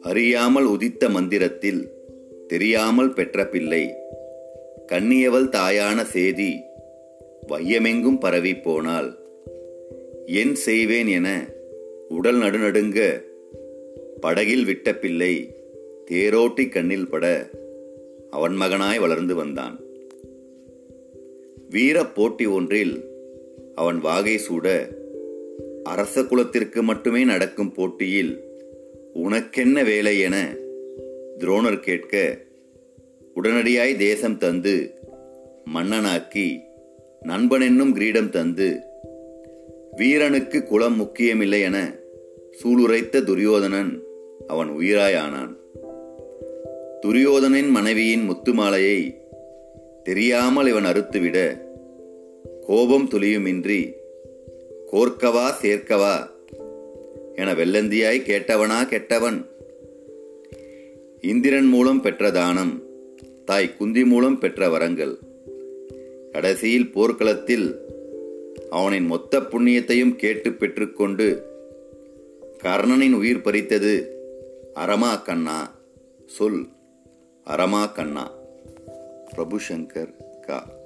அறியாமல் உதித்த மந்திரத்தில் தெரியாமல் பெற்ற பிள்ளை கண்ணியவள் தாயான சேதி வையமெங்கும் பரவி போனால் என் செய்வேன் என உடல் நடுநடுங்க படகில் விட்ட பிள்ளை தேரோட்டி கண்ணில் பட அவன் மகனாய் வளர்ந்து வந்தான். வீரப் போட்டி ஒன்றில் அவன் வாகை சூட அரச குலத்திற்கு மட்டுமே நடக்கும் போட்டியில் உனக்கென்ன வேலை என துரோணர் கேட்க உடனடியாய் தேசம் தந்து மன்னனாக்கி நண்பன் என்னும் கிரீடம் தந்து வீரனுக்கு குலம் முக்கியமில்லை என சூளுரைத்த துரியோதனன் அவன் உயிராயானான். துரியோதனின் மனைவியின் முத்துமாலையை தெரியாமல் இவன் அறுத்துவிட கோபம் துளியுமின்றி கோர்க்கவா சேர்க்கவா? என வெள்ளந்தியாய் கேட்டவனா கெட்டவன்? இந்திரன் மூலம் பெற்ற தானம் தாய் குந்தி மூலம் பெற்ற வரங்கள். கடைசியில் போர்க்களத்தில் அவனின் மொத்த புண்ணியத்தையும் கேட்டு பெற்றுக்கொண்டு கர்ணனின் உயிர் பறித்தது அரமா கண்ணா? சொல் அரமா கண்ணா. प्रभु शंकर का